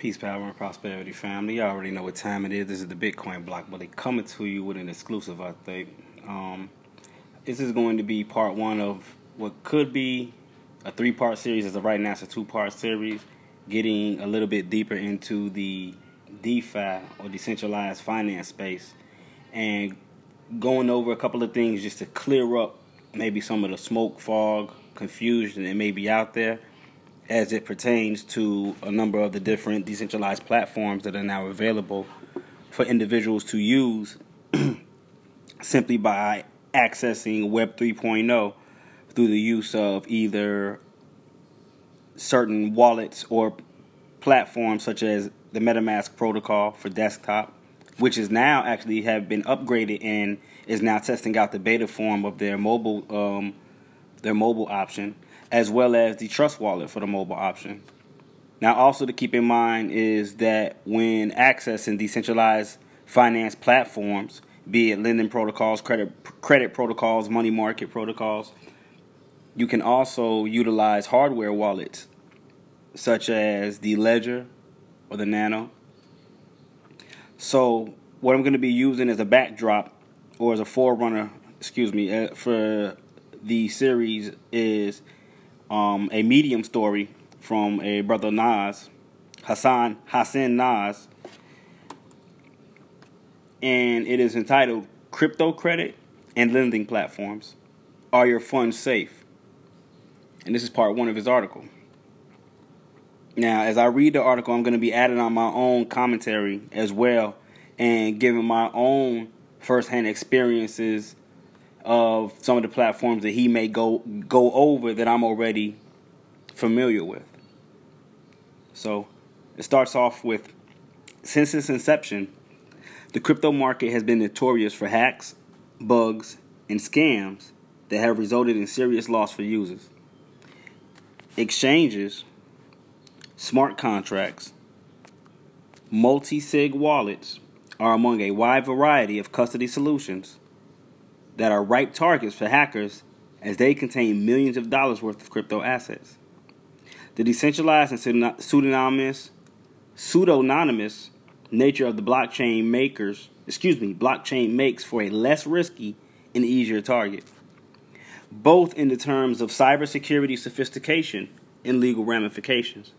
Peace, power, and prosperity, family. You already know what time it is. This is the Bitcoin block, but they coming to you with an exclusive, I think. Um, this is going to be part one of what could be a three part series. As of right now, it's a two part series, getting a little bit deeper into the DeFi or decentralized finance space and going over a couple of things just to clear up maybe some of the smoke, fog, confusion that may be out there as it pertains to a number of the different decentralized platforms that are now available for individuals to use simply by accessing Web 3.0 through the use of either certain wallets or platforms such as the MetaMask protocol for desktop, which is now actually have been upgraded and is now testing out the beta form of their mobile um, their mobile option as well as the Trust Wallet for the mobile option. Now, also to keep in mind is that when accessing decentralized finance platforms, be it lending protocols, credit credit protocols, money market protocols, you can also utilize hardware wallets such as the Ledger or the Nano. So, what I'm going to be using as a backdrop or as a forerunner, excuse me, uh, for the series is um, a medium story from a brother Nas, Hassan Hassan Nas, and it is entitled "Crypto Credit and Lending Platforms: Are Your Funds Safe?" And this is part one of his article. Now, as I read the article, I'm going to be adding on my own commentary as well and giving my own firsthand experiences of some of the platforms that he may go go over that I'm already familiar with. So it starts off with since its inception, the crypto market has been notorious for hacks, bugs, and scams that have resulted in serious loss for users. Exchanges, smart contracts, multi sig wallets are among a wide variety of custody solutions that are ripe targets for hackers as they contain millions of dollars worth of crypto assets. The decentralized and pseudonymous, pseudonymous nature of the blockchain makers, excuse me, blockchain makes for a less risky and easier target, both in the terms of cybersecurity sophistication and legal ramifications,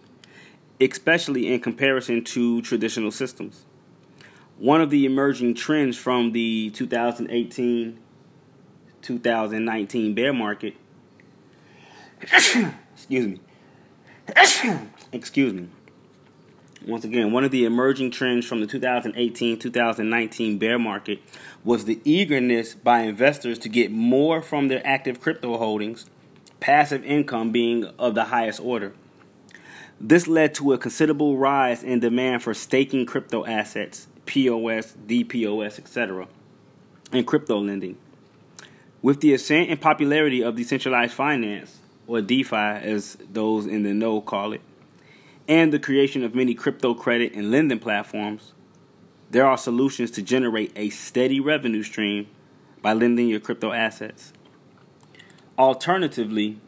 especially in comparison to traditional systems. One of the emerging trends from the 2018 2019 bear market. Excuse me. Excuse me. Once again, one of the emerging trends from the 2018 2019 bear market was the eagerness by investors to get more from their active crypto holdings, passive income being of the highest order. This led to a considerable rise in demand for staking crypto assets, POS, DPoS, etc., and crypto lending. With the ascent and popularity of decentralized finance, or DeFi as those in the know call it, and the creation of many crypto credit and lending platforms, there are solutions to generate a steady revenue stream by lending your crypto assets. Alternatively,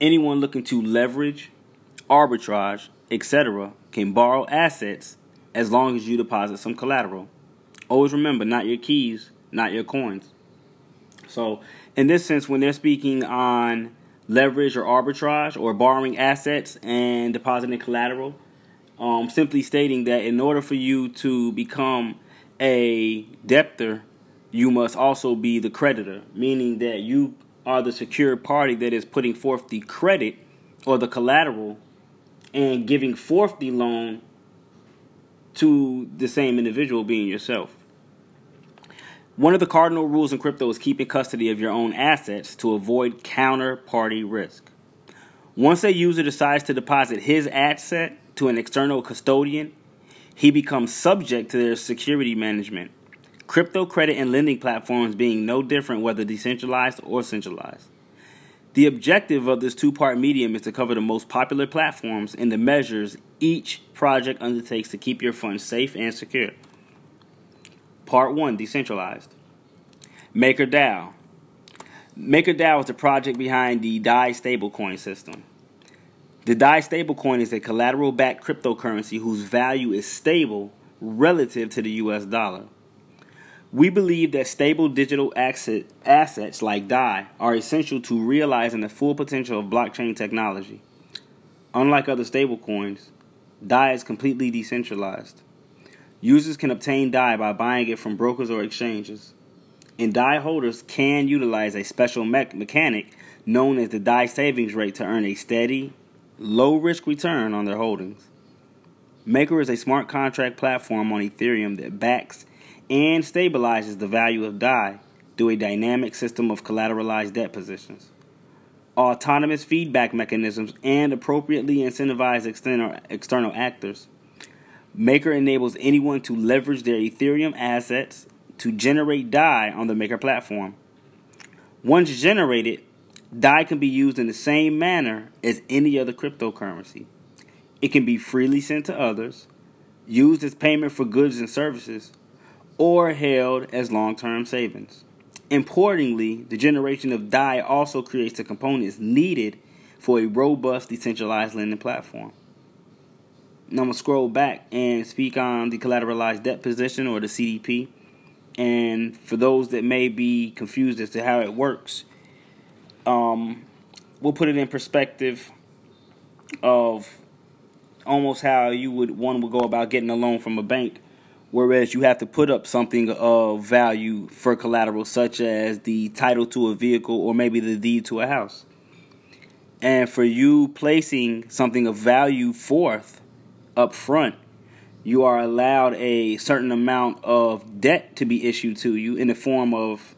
anyone looking to leverage, arbitrage, etc., can borrow assets as long as you deposit some collateral. Always remember, not your keys, not your coins. So, in this sense, when they're speaking on leverage or arbitrage or borrowing assets and depositing collateral, um, simply stating that in order for you to become a debtor, you must also be the creditor, meaning that you are the secured party that is putting forth the credit or the collateral and giving forth the loan to the same individual being yourself. One of the cardinal rules in crypto is keeping custody of your own assets to avoid counterparty risk. Once a user decides to deposit his asset to an external custodian, he becomes subject to their security management. Crypto credit and lending platforms being no different whether decentralized or centralized. The objective of this two part medium is to cover the most popular platforms and the measures each project undertakes to keep your funds safe and secure. Part 1 Decentralized. MakerDAO. MakerDAO is the project behind the DAI stablecoin system. The DAI stablecoin is a collateral backed cryptocurrency whose value is stable relative to the US dollar. We believe that stable digital asset, assets like DAI are essential to realizing the full potential of blockchain technology. Unlike other stablecoins, DAI is completely decentralized. Users can obtain DAI by buying it from brokers or exchanges. And DAI holders can utilize a special me- mechanic known as the DAI savings rate to earn a steady, low risk return on their holdings. Maker is a smart contract platform on Ethereum that backs and stabilizes the value of DAI through a dynamic system of collateralized debt positions. Autonomous feedback mechanisms and appropriately incentivized external, external actors. Maker enables anyone to leverage their Ethereum assets to generate DAI on the Maker platform. Once generated, DAI can be used in the same manner as any other cryptocurrency. It can be freely sent to others, used as payment for goods and services, or held as long term savings. Importantly, the generation of DAI also creates the components needed for a robust decentralized lending platform. Now I'm to scroll back and speak on the collateralized debt position or the CDP. And for those that may be confused as to how it works, um, we'll put it in perspective of almost how you would one would go about getting a loan from a bank whereas you have to put up something of value for collateral such as the title to a vehicle or maybe the deed to a house and for you placing something of value forth up front you are allowed a certain amount of debt to be issued to you in the form of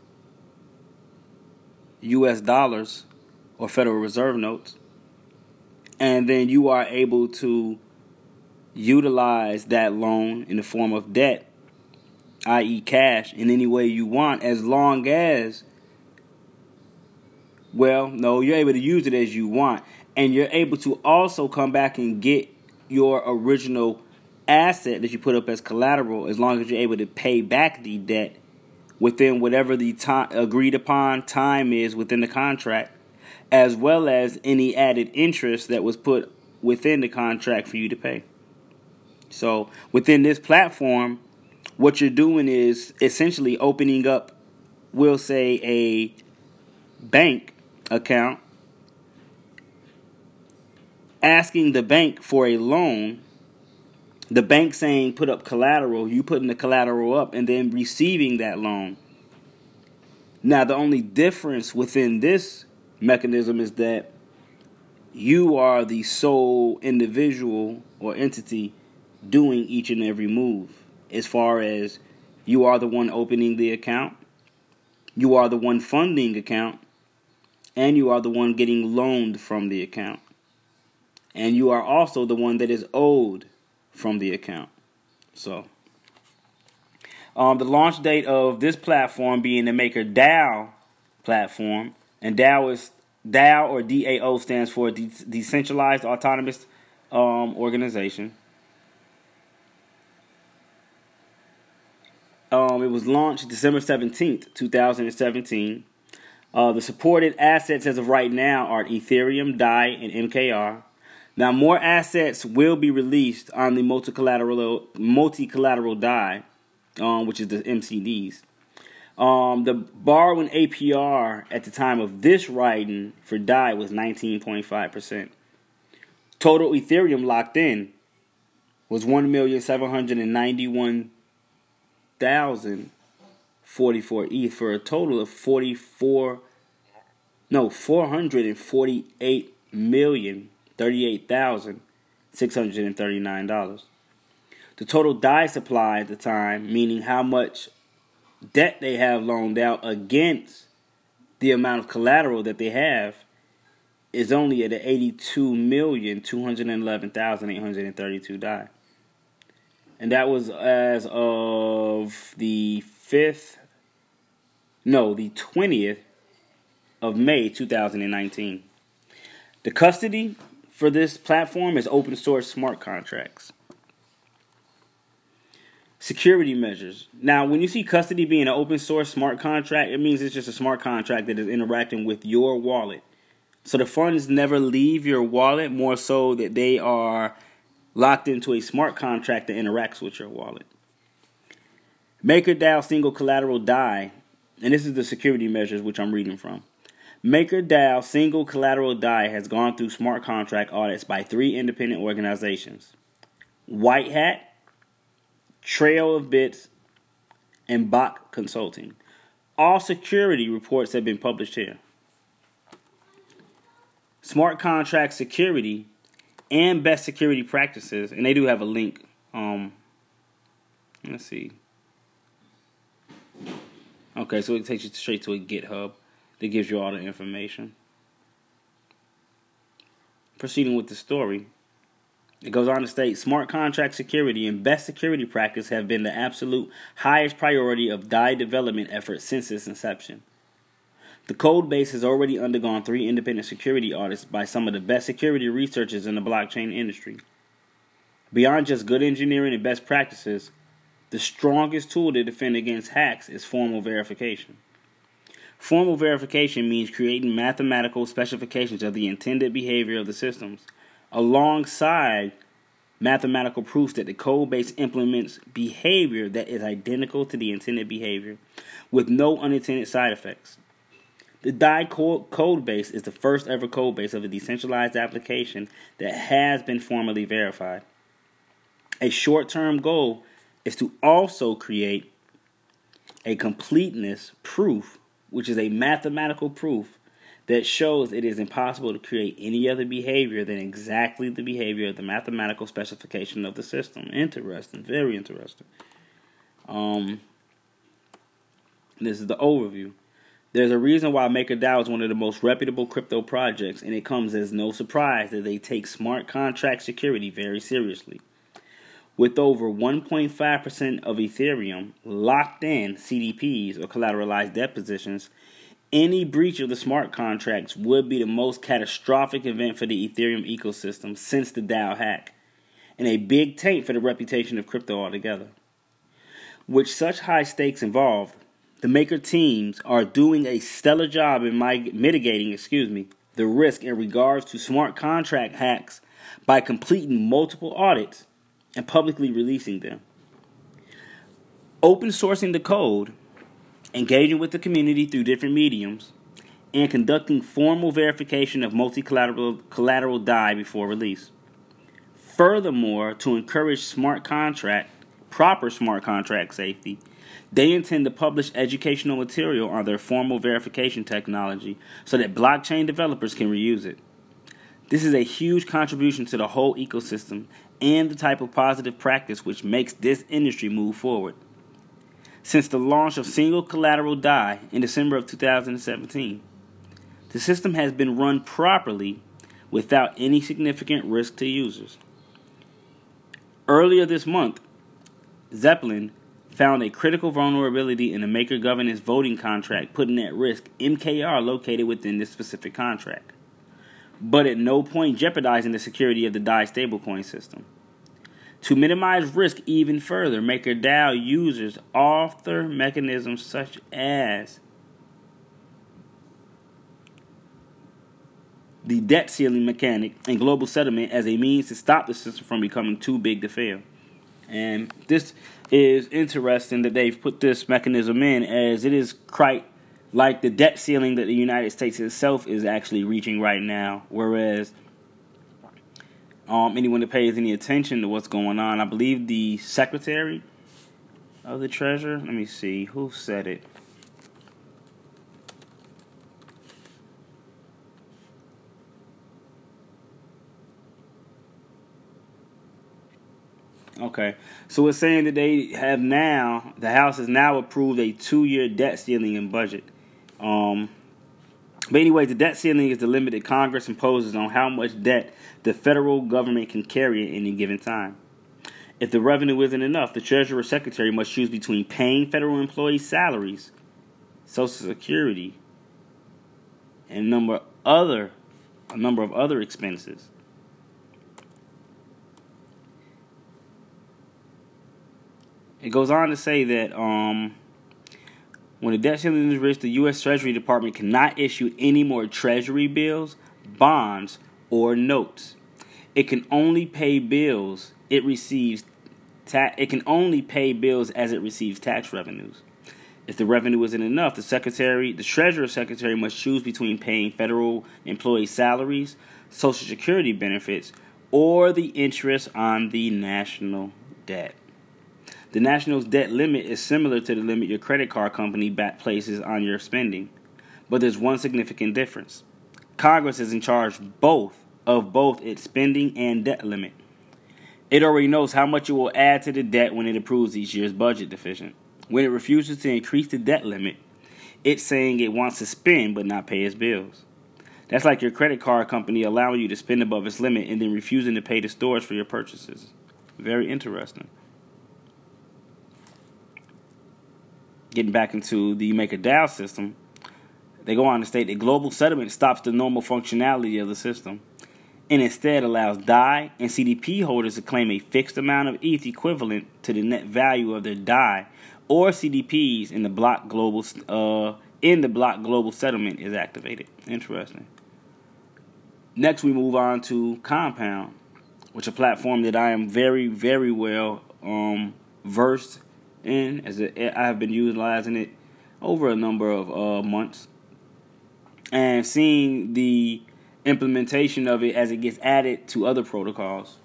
US dollars or Federal Reserve notes. And then you are able to utilize that loan in the form of debt, i.e., cash, in any way you want, as long as, well, no, you're able to use it as you want. And you're able to also come back and get your original asset that you put up as collateral as long as you're able to pay back the debt within whatever the time agreed upon time is within the contract, as well as any added interest that was put within the contract for you to pay. So within this platform, what you're doing is essentially opening up, we'll say, a bank account, asking the bank for a loan the bank saying put up collateral, you putting the collateral up and then receiving that loan. Now, the only difference within this mechanism is that you are the sole individual or entity doing each and every move. As far as you are the one opening the account, you are the one funding account, and you are the one getting loaned from the account. And you are also the one that is owed from the account. So, um, the launch date of this platform being the Maker DAO platform, and DAO is DAO or DAO stands for De- Decentralized Autonomous um, Organization. Um, it was launched December 17th, 2017. Uh, the supported assets as of right now are Ethereum, DAI, and MKR. Now, more assets will be released on the multi collateral multi collateral DAI, um, which is the MCDs. Um, the borrowing APR at the time of this writing for DAI was 19.5%. Total Ethereum locked in was 1,791,044 ETH for a total of 44 no 448 million $38,639. The total DAI supply at the time, meaning how much debt they have loaned out against the amount of collateral that they have, is only at eighty-two million two hundred eleven thousand eight hundred and thirty-two DAI, And that was as of the 5th, no, the 20th of May 2019. The custody for this platform is open source smart contracts. Security measures. Now, when you see custody being an open source smart contract, it means it's just a smart contract that is interacting with your wallet So the funds never leave your wallet, more so that they are locked into a smart contract that interacts with your wallet. MakerDAO single collateral DAI, and this is the security measures which I'm reading from. MakerDAO single collateral DAI has gone through smart contract audits by three independent organizations White Hat, Trail of Bits, and Bok Consulting. All security reports have been published here. Smart contract security and best security practices, and they do have a link. Um, let's see. Okay, so it takes you straight to a GitHub that gives you all the information. Proceeding with the story, it goes on to state smart contract security and best security practice have been the absolute highest priority of DAI development efforts since its inception. The code base has already undergone three independent security audits by some of the best security researchers in the blockchain industry. Beyond just good engineering and best practices, the strongest tool to defend against hacks is formal verification. Formal verification means creating mathematical specifications of the intended behavior of the systems, alongside mathematical proofs that the code base implements behavior that is identical to the intended behavior with no unintended side effects. The DAI code base is the first ever code base of a decentralized application that has been formally verified. A short term goal is to also create a completeness proof, which is a mathematical proof that shows it is impossible to create any other behavior than exactly the behavior of the mathematical specification of the system. Interesting, very interesting. Um, this is the overview. There's a reason why MakerDAO is one of the most reputable crypto projects, and it comes as no surprise that they take smart contract security very seriously. With over 1.5% of Ethereum locked in CDPs or collateralized debt positions, any breach of the smart contracts would be the most catastrophic event for the Ethereum ecosystem since the DAO hack, and a big taint for the reputation of crypto altogether. With such high stakes involved, the maker teams are doing a stellar job in mitigating, excuse me, the risk in regards to smart contract hacks by completing multiple audits and publicly releasing them. Open sourcing the code, engaging with the community through different mediums, and conducting formal verification of multi collateral collateral DAI before release. Furthermore, to encourage smart contract, proper smart contract safety, they intend to publish educational material on their formal verification technology so that blockchain developers can reuse it. This is a huge contribution to the whole ecosystem and the type of positive practice which makes this industry move forward. Since the launch of single collateral DAI in December of 2017, the system has been run properly without any significant risk to users. Earlier this month, Zeppelin found a critical vulnerability in the maker governance voting contract, putting at risk MKR located within this specific contract, but at no point jeopardizing the security of the DAI stablecoin system. To minimize risk even further, MakerDAO users author mechanisms such as the debt ceiling mechanic and global settlement as a means to stop the system from becoming too big to fail. And this is interesting that they've put this mechanism in, as it is quite like the debt ceiling that the United States itself is actually reaching right now. Whereas um, anyone that pays any attention to what's going on, I believe the Secretary of the Treasury, let me see, who said it? Okay, so it's saying that they have now, the House has now approved a two-year debt ceiling and budget. Um, but anyway, the debt ceiling is the limit that Congress imposes on how much debt the federal government can carry at any given time. If the revenue isn't enough, the Treasurer Secretary must choose between paying federal employees' salaries, Social Security, and number other a number of other expenses. It goes on to say that um, when the debt ceiling is reached, the U.S. Treasury Department cannot issue any more Treasury bills, bonds, or notes. It can only pay bills it receives ta- it can only pay bills as it receives tax revenues. If the revenue isn't enough, the secretary, the treasurer secretary must choose between paying federal employee salaries, social security benefits, or the interest on the national debt. The national debt limit is similar to the limit your credit card company places on your spending, but there's one significant difference. Congress is in charge both of both its spending and debt limit. It already knows how much it will add to the debt when it approves each year's budget deficit. When it refuses to increase the debt limit, it's saying it wants to spend but not pay its bills. That's like your credit card company allowing you to spend above its limit and then refusing to pay the stores for your purchases. Very interesting. Getting back into the MakerDAO system, they go on to state that global settlement stops the normal functionality of the system and instead allows DAI and CDP holders to claim a fixed amount of ETH equivalent to the net value of their DAI or CDPs in the block global uh, in the block global settlement is activated. Interesting. Next, we move on to Compound, which is a platform that I am very, very well um, versed in, as I have been utilizing it over a number of uh, months, and seeing the implementation of it as it gets added to other protocols.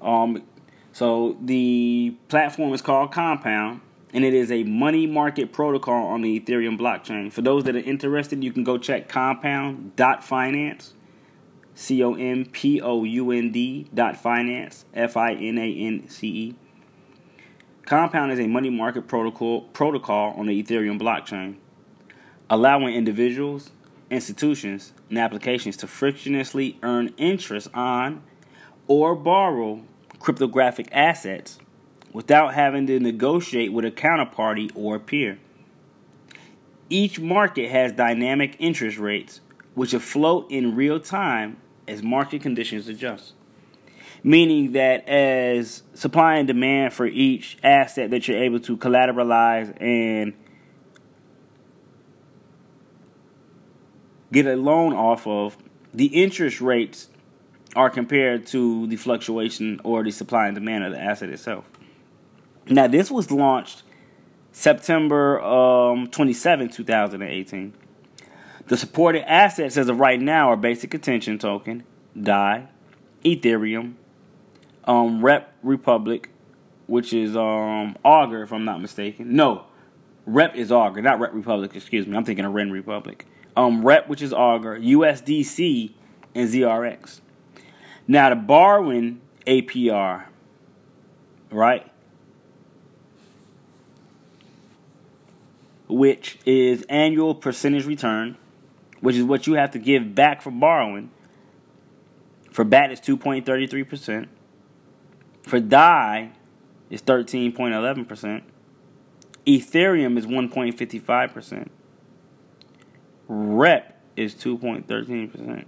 Um, so the platform is called Compound, and it is a money market protocol on the Ethereum blockchain. For those that are interested, you can go check compound.finance, C O M P O U N D dot finance, F I N A N C E. Compound is a money market protocol protocol on the Ethereum blockchain, allowing individuals, institutions, and applications to frictionlessly earn interest on or borrow cryptographic assets without having to negotiate with a counterparty or peer. Each market has dynamic interest rates which float in real time as market conditions adjust. Meaning that as supply and demand for each asset that you're able to collateralize and get a loan off of, the interest rates are compared to the fluctuation or the supply and demand of the asset itself. Now, this was launched September um, 27, 2018. The supported assets as of right now are Basic Attention Token, DAI, Ethereum, um, Rep Republic, which is um, Augur, if I'm not mistaken. No, Rep is Augur, not Rep Republic, excuse me. I'm thinking of Ren Republic um, Rep, which is Augur, USDC, and ZRX. Now, the borrowing APR, right? Which is annual percentage return, which is what you have to give back for borrowing. For BAT, it's 2.33%. For DAI, it's 13.11%. Ethereum is 1.55%. Rep is 2.13%.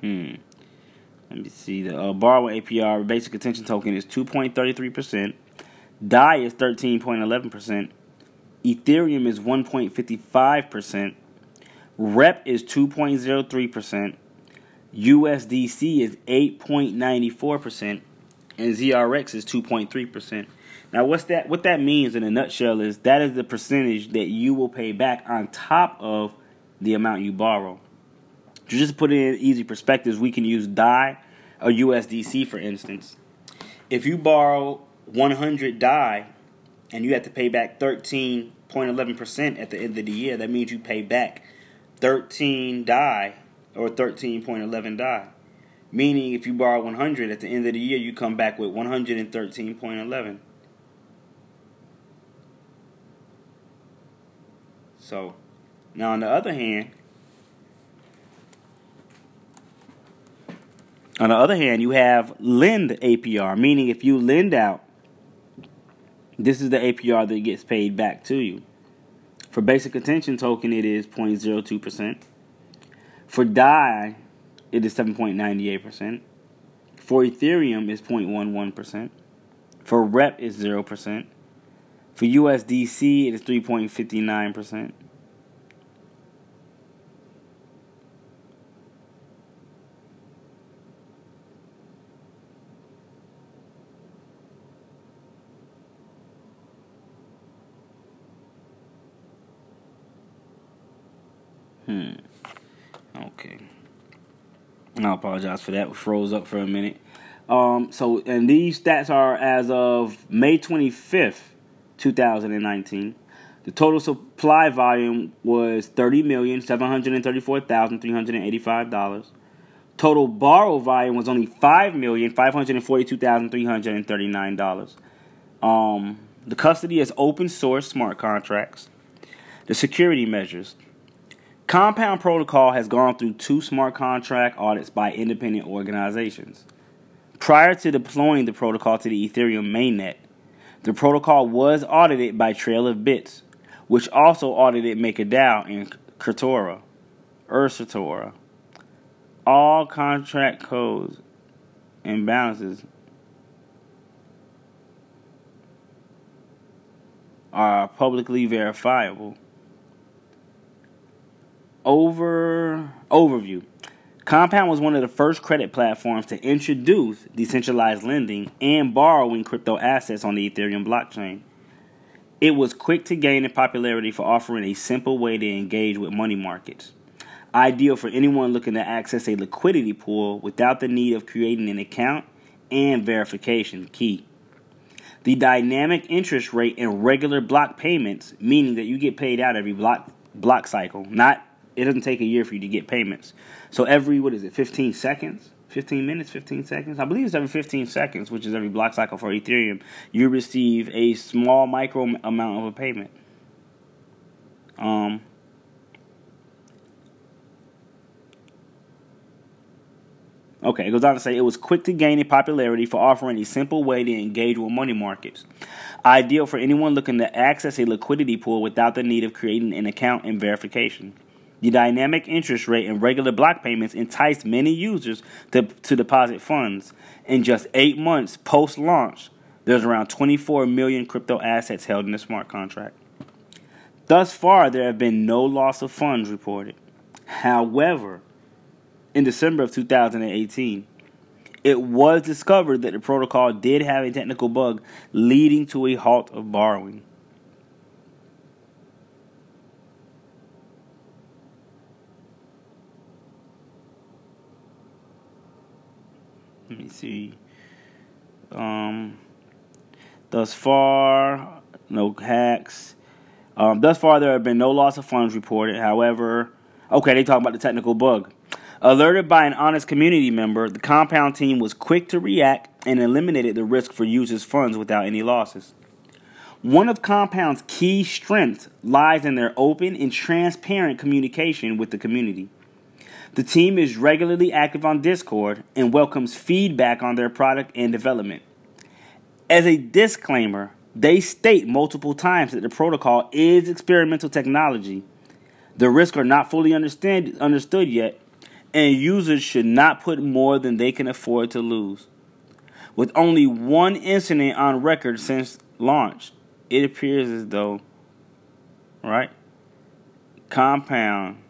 Hmm. Let me see. The uh, borrow APR basic attention token is 2.33%. DAI is 13.11%. Ethereum is 1.55%. REP is 2.03%. USDC is 8.94%. And ZRX is 2.3%. Now, what's that? What that means in a nutshell is that is the percentage that you will pay back on top of the amount you borrow. To just put it in easy perspectives, we can use DAI or USDC for instance. If you borrow 100 DAI and you have to pay back 13.11% at the end of the year, that means you pay back 13 DAI or 13.11 DAI. Meaning, if you borrow 100 at the end of the year, you come back with 113.11. So, now on the other hand, on the other hand, you have lend APR, meaning if you lend out, this is the APR that gets paid back to you. For basic attention token, it is 0.02%. For DAI, it is 7.98%. For Ethereum, it's 0.11%. For REP, is 0%. For USDC, it is 3.59%. Hmm. Okay. I apologize for that. We froze up for a minute. Um, so, and these stats are as of May 25th, 2019. The total supply volume was $30,734,385. Total borrow volume was only $5,542,339. Um, the custody is open source smart contracts. The security measures. Compound Protocol has gone through two smart contract audits by independent organizations. Prior to deploying the protocol to the Ethereum mainnet, the protocol was audited by Trail of Bits, which also audited MakerDAO and Kurtora, Certora. All contract codes and balances are publicly verifiable. Over overview. Compound was one of the first credit platforms to introduce decentralized lending and borrowing crypto assets on the Ethereum blockchain. It was quick to gain in popularity for offering a simple way to engage with money markets. Ideal for anyone looking to access a liquidity pool without the need of creating an account and verification key. The dynamic interest rate and regular block payments, meaning that you get paid out every block block cycle, not it doesn't take a year for you to get payments. So every what is it, 15 seconds? 15 minutes, 15 seconds. I believe it's every 15 seconds, which is every block cycle for Ethereum. You receive a small micro amount of a payment. Um, Okay, it goes on to say it was quick to gain in popularity for offering a simple way to engage with money markets. Ideal for anyone looking to access a liquidity pool without the need of creating an account and verification. The dynamic interest rate and regular block payments enticed many users to, to deposit funds. In just eight months post launch, there's around 24 million crypto assets held in the smart contract. Thus far, there have been no loss of funds reported. However, in December of 2018, it was discovered that the protocol did have a technical bug leading to a halt of borrowing. Let me see. Um, thus far, no hacks. Um, thus far, there have been no loss of funds reported. However, okay, they talk about the technical bug. Alerted by an honest community member, the compound team was quick to react and eliminated the risk for users' funds without any losses. One of Compound's key strengths lies in their open and transparent communication with the community. The team is regularly active on Discord and welcomes feedback on their product and development. As a disclaimer, they state multiple times that the protocol is experimental technology. The risks are not fully understand, understood yet, and users should not put more than they can afford to lose. With only one incident on record since launch, it appears as though, right? Compound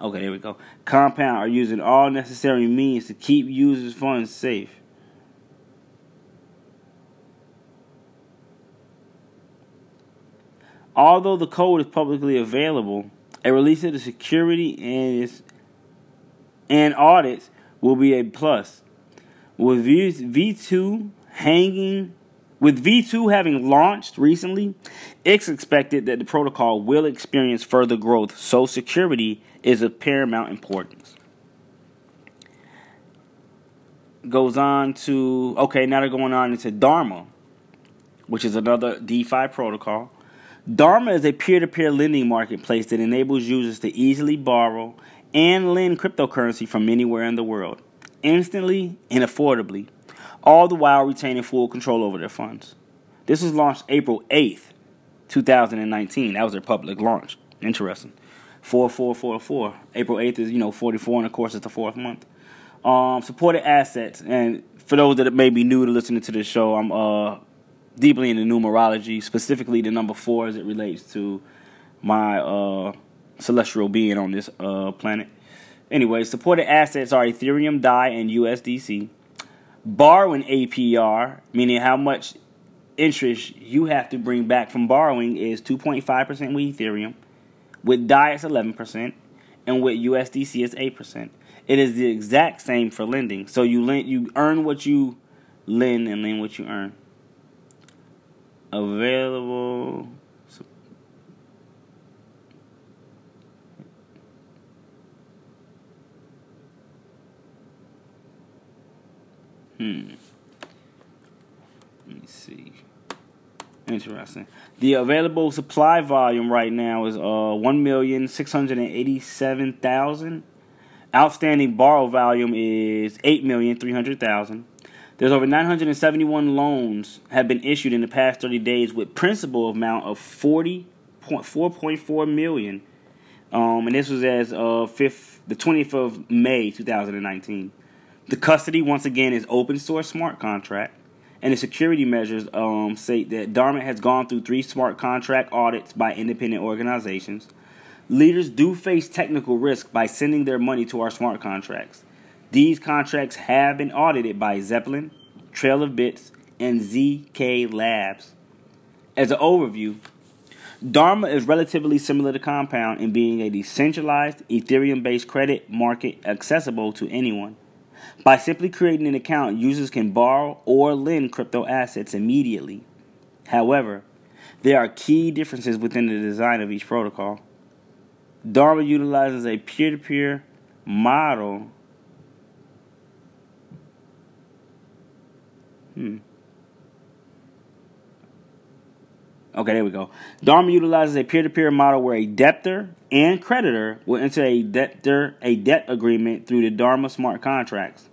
Okay, there we go. Compound are using all necessary means to keep users' funds safe. Although the code is publicly available, a release of the security and its and audits will be a plus. With V2 hanging with V2 having launched recently, it's expected that the protocol will experience further growth, so security is of paramount importance. Goes on to, okay, now they're going on into Dharma, which is another DeFi protocol. Dharma is a peer to peer lending marketplace that enables users to easily borrow and lend cryptocurrency from anywhere in the world, instantly and affordably all the while retaining full control over their funds. This was launched April 8th, 2019. That was their public launch. Interesting. 4444. April 8th is, you know, 44, and of course it's the fourth month. Um, supported assets and for those that may be new to listening to this show, I'm uh, deeply into numerology, specifically the number four as it relates to my uh, celestial being on this uh, planet. Anyway, supported assets are Ethereum, DAI, and USDC. Borrowing APR, meaning how much interest you have to bring back from borrowing, is 2.5% with Ethereum. With DAI, it's 11%, and with USDC, it's 8%. It is the exact same for lending. So you lend, you earn what you lend, and lend what you earn. Available Hmm. Let me see. Interesting. The available supply volume right now is uh one million six hundred and eighty seven thousand. Outstanding borrow volume is eight million three hundred thousand. There's over 971 loans have been issued in the past 30 days with principal amount of 40.4.4 million. Um, and this was as of fifth, the 20th of May 2019. The custody, once again, is open source smart contract. And the security measures um, say that Dharma has gone through three smart contract audits by independent organizations. Leaders do face technical risk by sending their money to our smart contracts. These contracts have been audited by Zeppelin, Trail of Bits, and ZK Labs. As an overview, Dharma is relatively similar to Compound in being a decentralized, Ethereum based credit market accessible to anyone. By simply creating an account, users can borrow or lend crypto assets immediately. However, there are key differences within the design of each protocol. Dharma utilizes a peer to peer model. Hmm. Okay, there we go. Dharma utilizes a peer-to-peer model where a debtor and creditor will enter a debtor a debt agreement through the Dharma smart contracts.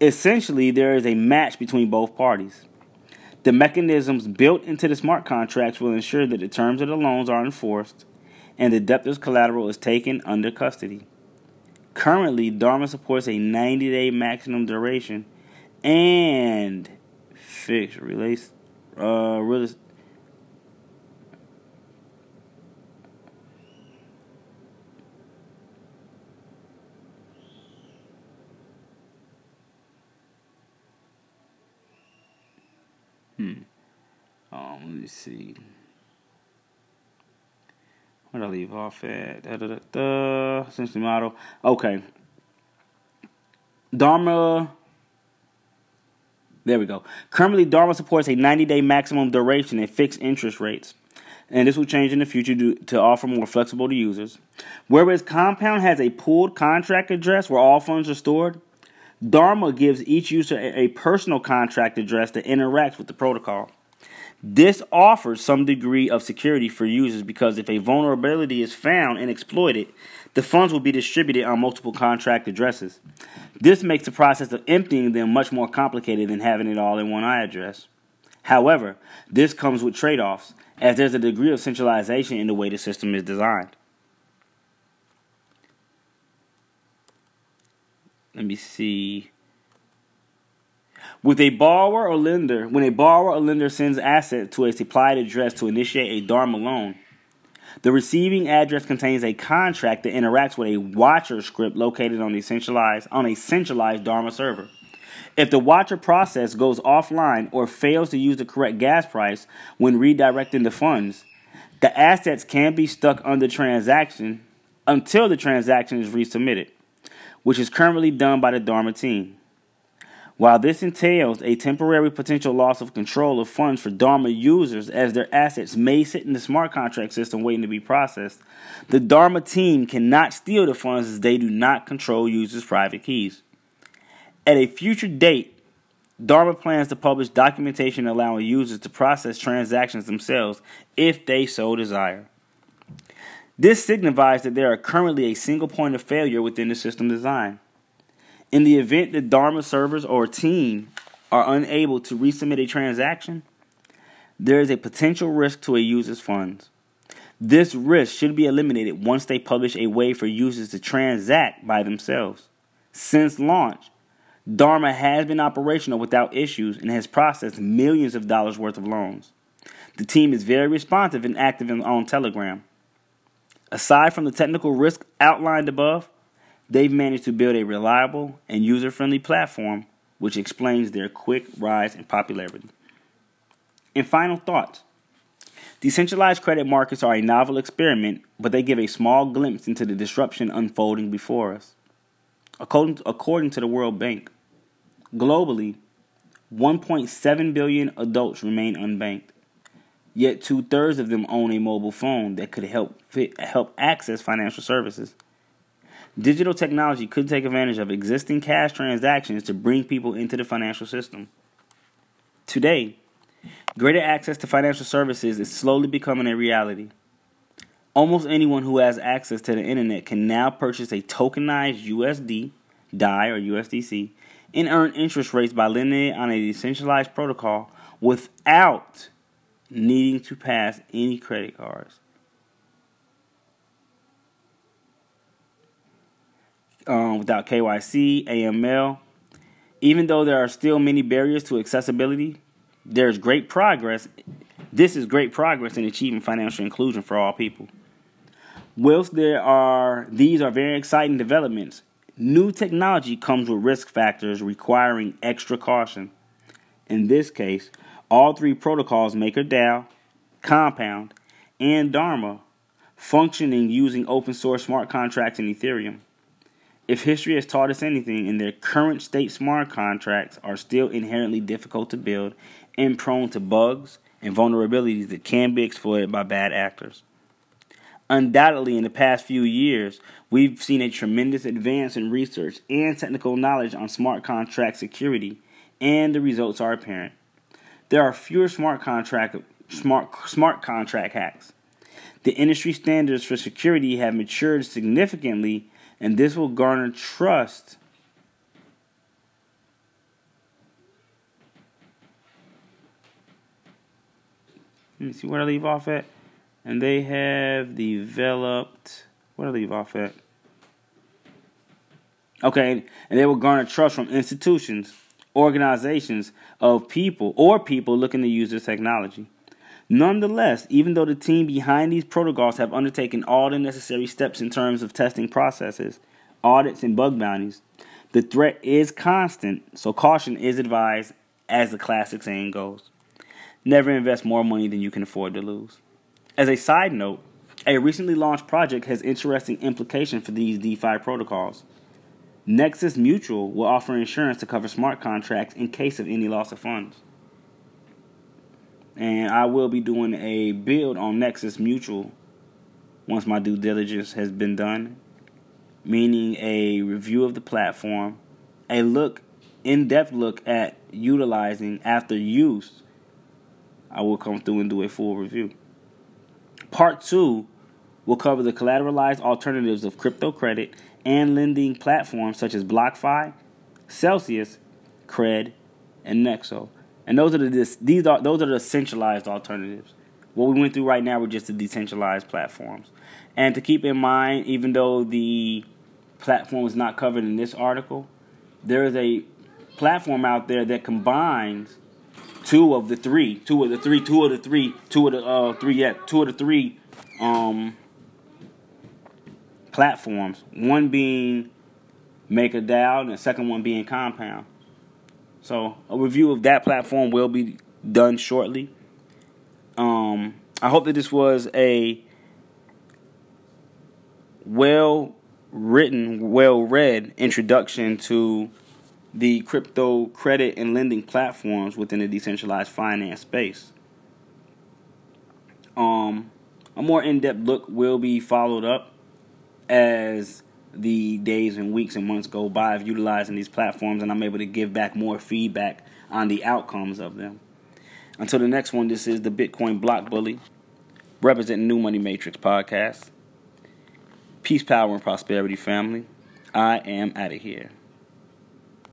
Essentially, there is a match between both parties. The mechanisms built into the smart contracts will ensure that the terms of the loans are enforced and the debtor's collateral is taken under custody. Currently, Dharma supports a 90 day maximum duration and fixed release uh, Hmm. Um, let me see. Where did I leave off at? Da, da, da, da. Essentially model. Okay. Dharma. There we go. Currently, Dharma supports a 90 day maximum duration and fixed interest rates. And this will change in the future to, to offer more flexible to users. Whereas Compound has a pooled contract address where all funds are stored, Dharma gives each user a personal contract address that interacts with the protocol. This offers some degree of security for users because if a vulnerability is found and exploited, the funds will be distributed on multiple contract addresses. This makes the process of emptying them much more complicated than having it all in one address. However, this comes with trade offs, as there's a degree of centralization in the way the system is designed. Let me see. With a borrower or lender, when a borrower or lender sends assets to a supplied address to initiate a Dharma loan, the receiving address contains a contract that interacts with a watcher script located on a centralized on a centralized Dharma server. If the watcher process goes offline or fails to use the correct gas price when redirecting the funds, the assets can be stuck under transaction until the transaction is resubmitted which is currently done by the Dharma team. While this entails a temporary potential loss of control of funds for Dharma users as their assets may sit in the smart contract system waiting to be processed, the Dharma team cannot steal the funds as they do not control users' private keys. At a future date, Dharma plans to publish documentation allowing users to process transactions themselves if they so desire. This signifies that there are currently a single point of failure within the system design. In the event that Dharma servers or team are unable to resubmit a transaction, there is a potential risk to a user's funds. This risk should be eliminated once they publish a way for users to transact by themselves. Since launch, Dharma has been operational without issues and has processed millions of dollars worth of loans. The team is very responsive and active on Telegram. Aside from the technical risk outlined above, they've managed to build a reliable and user friendly platform which explains their quick rise in popularity. And final thoughts Decentralized credit markets are a novel experiment, but they give a small glimpse into the disruption unfolding before us. According, according to the World Bank, globally, 1.7 billion adults remain unbanked. Yet two thirds of them own a mobile phone that could help fit, help access financial services. Digital technology could take advantage of existing cash transactions to bring people into the financial system. Today, greater access to financial services is slowly becoming a reality. Almost anyone who has access to the internet can now purchase a tokenized USD, DAI, or USDC, and earn interest rates by lending it on a decentralized protocol without needing to pass any credit cards. Um, without KYC, AML. Even though there are still many barriers to accessibility, there's great progress. This is great progress in achieving financial inclusion for all people. Whilst there are these are very exciting developments, new technology comes with risk factors requiring extra caution. In this case, all three protocols, MakerDAO, Compound, and Dharma, functioning using open source smart contracts in Ethereum. If history has taught us anything, in their current state, smart contracts are still inherently difficult to build and prone to bugs and vulnerabilities that can be exploited by bad actors. Undoubtedly, in the past few years, we've seen a tremendous advance in research and technical knowledge on smart contract security, and the results are apparent. There are fewer smart contract smart smart contract hacks. The industry standards for security have matured significantly, and this will garner trust Let me see where I leave off at. And they have developed. Where I leave off at? Okay, and they will garner trust from institutions, organizations of people, or people looking to use this technology. Nonetheless, even though the team behind these protocols have undertaken all the necessary steps in terms of testing processes, audits, and bug bounties, the threat is constant, so caution is advised, as the classic saying goes. Never invest more money than you can afford to lose. As a side note, a recently launched project has interesting implications for these DeFi protocols. Nexus Mutual will offer insurance to cover smart contracts in case of any loss of funds. And I will be doing a build on Nexus Mutual once my due diligence has been done, meaning a review of the platform, a look, in depth look at utilizing after use I will come through and do a full review. Part two will cover the collateralized alternatives of crypto credit and lending platforms such as BlockFi, Celsius, Cred, and Nexo. And those are the these are those are the centralized alternatives. What we went through right now were just the decentralized platforms. And to keep in mind, even though the platform is not covered in this article, there is a platform out there that combines two of the three, two of the three, two of the three, two of the uh three, yeah, two of the three um platforms. One being MakerDAO, and the second one being Compound. So a review of that platform will be done shortly. Um, I hope that this was a well written, well read introduction to the crypto credit and lending platforms within the decentralized finance space. Um, a more in depth look will be followed up as the days and weeks and months go by of utilizing these platforms, and I'm able to give back more feedback on the outcomes of them. Until the next one, this is the Bitcoin Block Bully, representing New Money Matrix podcast. Peace, power, and prosperity, family. I am out of here.